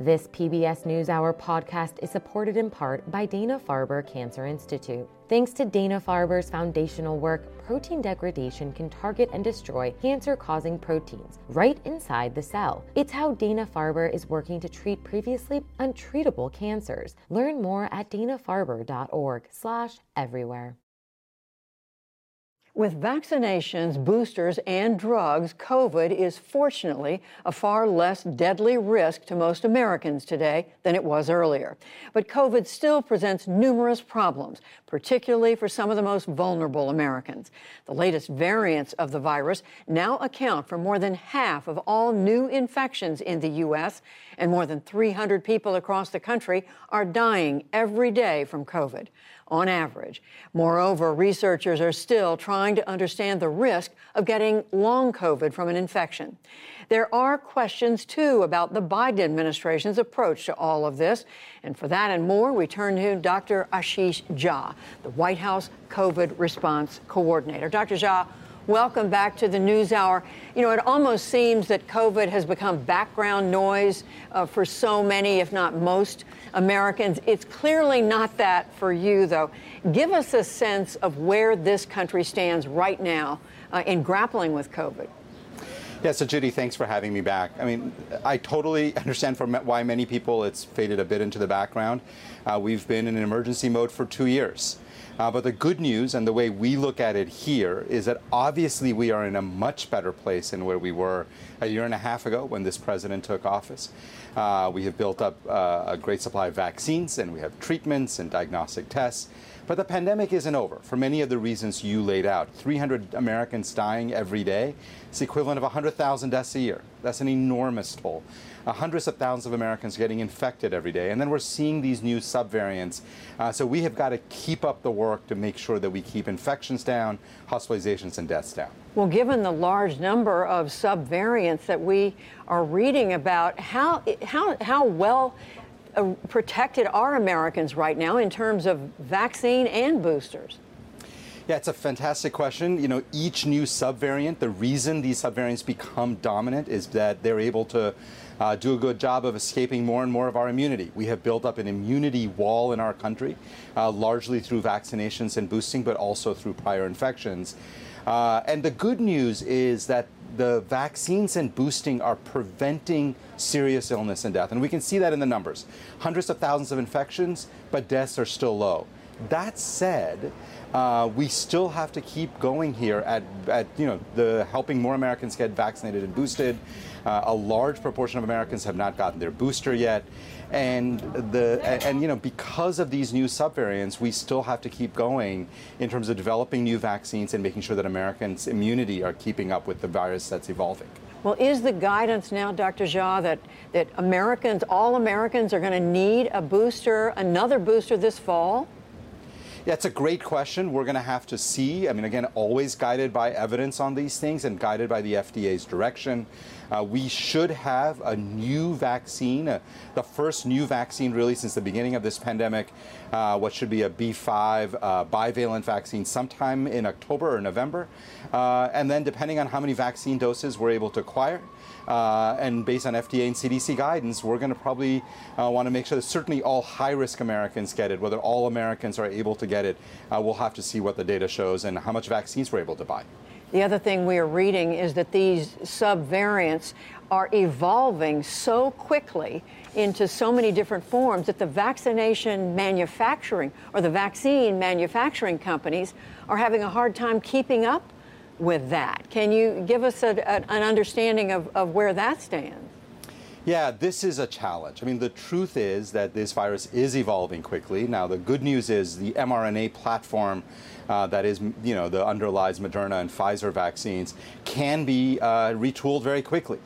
This PBS NewsHour podcast is supported in part by Dana Farber Cancer Institute. Thanks to Dana Farber's foundational work, protein degradation can target and destroy cancer causing proteins right inside the cell. It's how Dana Farber is working to treat previously untreatable cancers. Learn more at danafarber.org/everywhere. With vaccinations, boosters, and drugs, COVID is fortunately a far less deadly risk to most Americans today than it was earlier. But COVID still presents numerous problems, particularly for some of the most vulnerable Americans. The latest variants of the virus now account for more than half of all new infections in the U.S., and more than 300 people across the country are dying every day from COVID on average. Moreover, researchers are still trying to understand the risk of getting long COVID from an infection. There are questions, too, about the Biden administration's approach to all of this. And for that and more, we turn to Dr. Ashish Jha, the White House COVID response coordinator. Dr. Jha, Welcome back to the News Hour. You know, it almost seems that COVID has become background noise uh, for so many, if not most, Americans. It's clearly not that for you, though. Give us a sense of where this country stands right now uh, in grappling with COVID. Yeah, so Judy, thanks for having me back. I mean, I totally understand why many people it's faded a bit into the background. Uh, we've been in an emergency mode for two years. Uh, but the good news and the way we look at it here is that obviously we are in a much better place than where we were a year and a half ago when this president took office. Uh, we have built up uh, a great supply of vaccines and we have treatments and diagnostic tests. But the pandemic isn't over for many of the reasons you laid out. 300 Americans dying every day. It's the equivalent of 100,000 deaths a year. That's an enormous toll hundreds of thousands of Americans getting infected every day. And then we're seeing these new subvariants. Uh, so we have got to keep up the work to make sure that we keep infections down, hospitalizations, and deaths down. Well, given the large number of subvariants that we are reading about, how, how, how well uh, protected are Americans right now in terms of vaccine and boosters? Yeah, it's a fantastic question. You know, each new subvariant, the reason these subvariants become dominant is that they're able to uh, do a good job of escaping more and more of our immunity. We have built up an immunity wall in our country, uh, largely through vaccinations and boosting, but also through prior infections. Uh, and the good news is that the vaccines and boosting are preventing serious illness and death. And we can see that in the numbers hundreds of thousands of infections, but deaths are still low. That said, uh, we still have to keep going here at, at you know the helping more Americans get vaccinated and boosted. Uh, a large proportion of Americans have not gotten their booster yet, and the and, you know because of these new subvariants, we still have to keep going in terms of developing new vaccines and making sure that Americans' immunity are keeping up with the virus that's evolving. Well, is the guidance now, Dr. Jha, that, that Americans, all Americans, are going to need a booster, another booster this fall? It's a great question. We're going to have to see. I mean, again, always guided by evidence on these things and guided by the FDA's direction. Uh, we should have a new vaccine, uh, the first new vaccine really since the beginning of this pandemic, uh, what should be a BA.5 uh, bivalent vaccine sometime in October or November. Uh, and then, depending on how many vaccine doses we're able to acquire, uh, and based on FDA and CDC guidance, we're going to probably want to make sure that certainly all high risk Americans get it. Whether all Americans are able to get it, uh, we'll have to see what the data shows and how much vaccines we're able to buy. The other thing we are reading is that these subvariants are evolving so quickly into so many different forms that the vaccination manufacturing or the vaccine manufacturing companies are having a hard time keeping up with that. Can you give us a, an understanding of, of where that stands? Yeah, this is a challenge. I mean, the truth is that this virus is evolving quickly. Now, the good news is the mRNA platform uh, that is, you know, the underlies Moderna and Pfizer vaccines can be uh, retooled very quickly.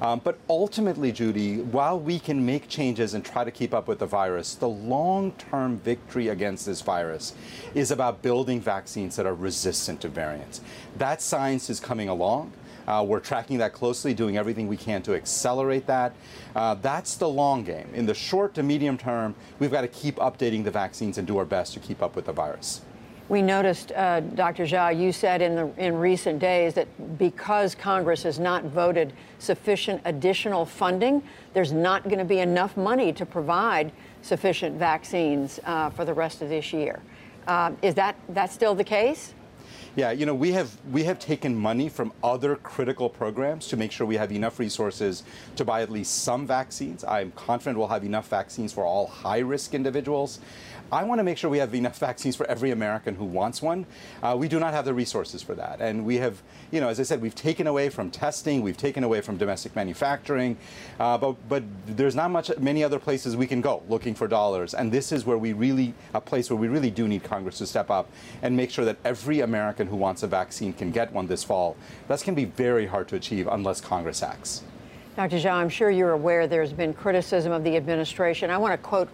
Um, but ultimately, Judy, while we can make changes and try to keep up with the virus, the long term victory against this virus is about building vaccines that are resistant to variants. That science is coming along. Uh, we're tracking that closely, doing everything we can to accelerate that. Uh, that's the long game. In the short to medium term, we've got to keep updating the vaccines and do our best to keep up with the virus. We noticed, uh, Dr. Jha, you said in, the, in recent days that because Congress has not voted sufficient additional funding, there's not going to be enough money to provide sufficient vaccines uh, for the rest of this year. Uh, is that that still the case? Yeah, you know, we have we have taken money from other critical programs to make sure we have enough resources to buy at least some vaccines. I'm confident we'll have enough vaccines for all high-risk individuals. I want to make sure we have enough vaccines for every American who wants one. Uh, we do not have the resources for that. And we have, you know, as I said, we've taken away from testing, we've taken away from domestic manufacturing, uh, but, but there's not much, many other places we can go looking for dollars. And this is where we really, a place where we really do need Congress to step up and make sure that every American who wants a vaccine can get one this fall. That's going to be very hard to achieve unless Congress acts. Dr. Jha, I'm sure you're aware there's been criticism of the administration. I want to quote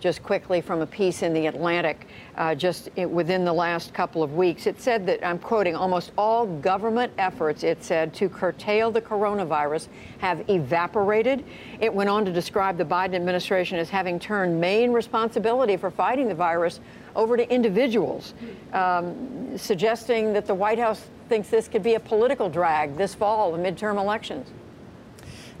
just quickly from a piece in The Atlantic uh, just within the last couple of weeks. It said that, I'm quoting, almost all government efforts, it said, to curtail the coronavirus have evaporated. It went on to describe the Biden administration as having turned main responsibility for fighting the virus over to individuals, um, suggesting that the White House thinks this could be a political drag this fall, the midterm elections.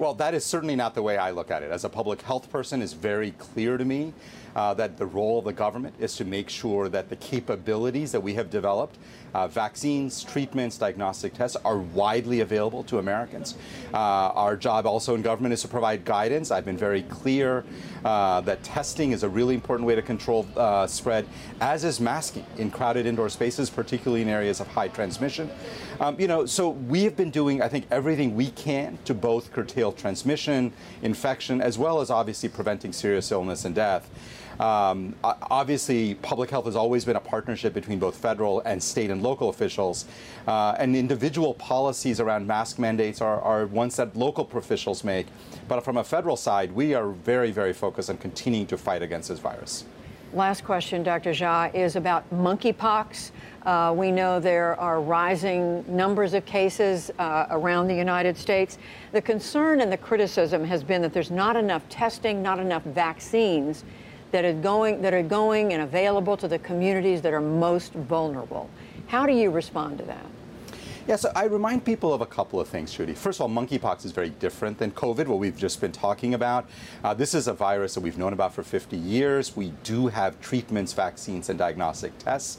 Well, that is certainly not the way I look at it. As a public health person, it's very clear to me uh, that the role of the government is to make sure that the capabilities that we have developed, uh, vaccines, treatments, diagnostic tests, are widely available to Americans. Uh, our job also in government is to provide guidance. I've been very clear uh, that testing is a really important way to control uh, spread, as is masking in crowded indoor spaces, particularly in areas of high transmission. Um, you know, so we have been doing, I think, everything we can to both curtail transmission, infection, as well as obviously preventing serious illness and death. Um, obviously, public health has always been a partnership between both federal and state and local officials. Uh, and individual policies around mask mandates are, are ones that local officials make. But from a federal side, we are very, very focused on continuing to fight against this virus. Last question, Dr. Jha, is about monkeypox. Uh, we know there are rising numbers of cases uh, around the United States. The concern and the criticism has been that there's not enough testing, not enough vaccines that are going that are going and available to the communities that are most vulnerable. How do you respond to that? Yeah, so I remind people of a couple of things, Judy. First of all, monkeypox is very different than COVID, what we've just been talking about. Uh, this is a virus that we've known about for 50 years. We do have treatments, vaccines, and diagnostic tests.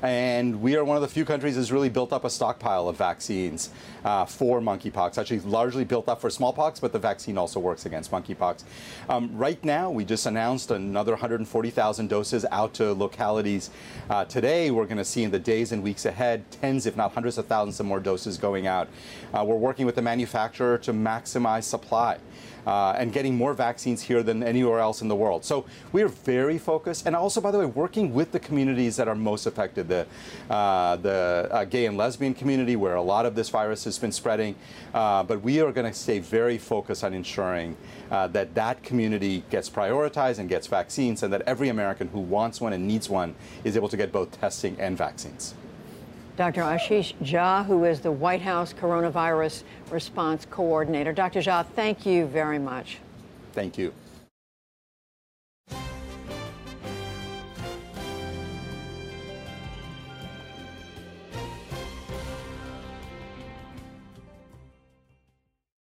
And we are one of the few countries that's really built up a stockpile of vaccines uh, for monkeypox. Actually, largely built up for smallpox, but the vaccine also works against monkeypox. Um, right now, we just announced another 140,000 doses out to localities. Uh, today, we're going to see in the days and weeks ahead tens, if not hundreds of thousands of more doses going out. Uh, we're working with the manufacturer to maximize supply uh, and getting more vaccines here than anywhere else in the world. So we are very focused, and also, by the way, working with the communities that are most affected, the uh, the uh, gay and lesbian community, where a lot of this virus has been spreading. Uh, but we are going to stay very focused on ensuring uh, that that community gets prioritized and gets vaccines, and that every American who wants one and needs one is able to get both testing and vaccines. Dr. Ashish Jha, who is the White House Coronavirus Response Coordinator. Dr. Jha, thank you very much. Thank you.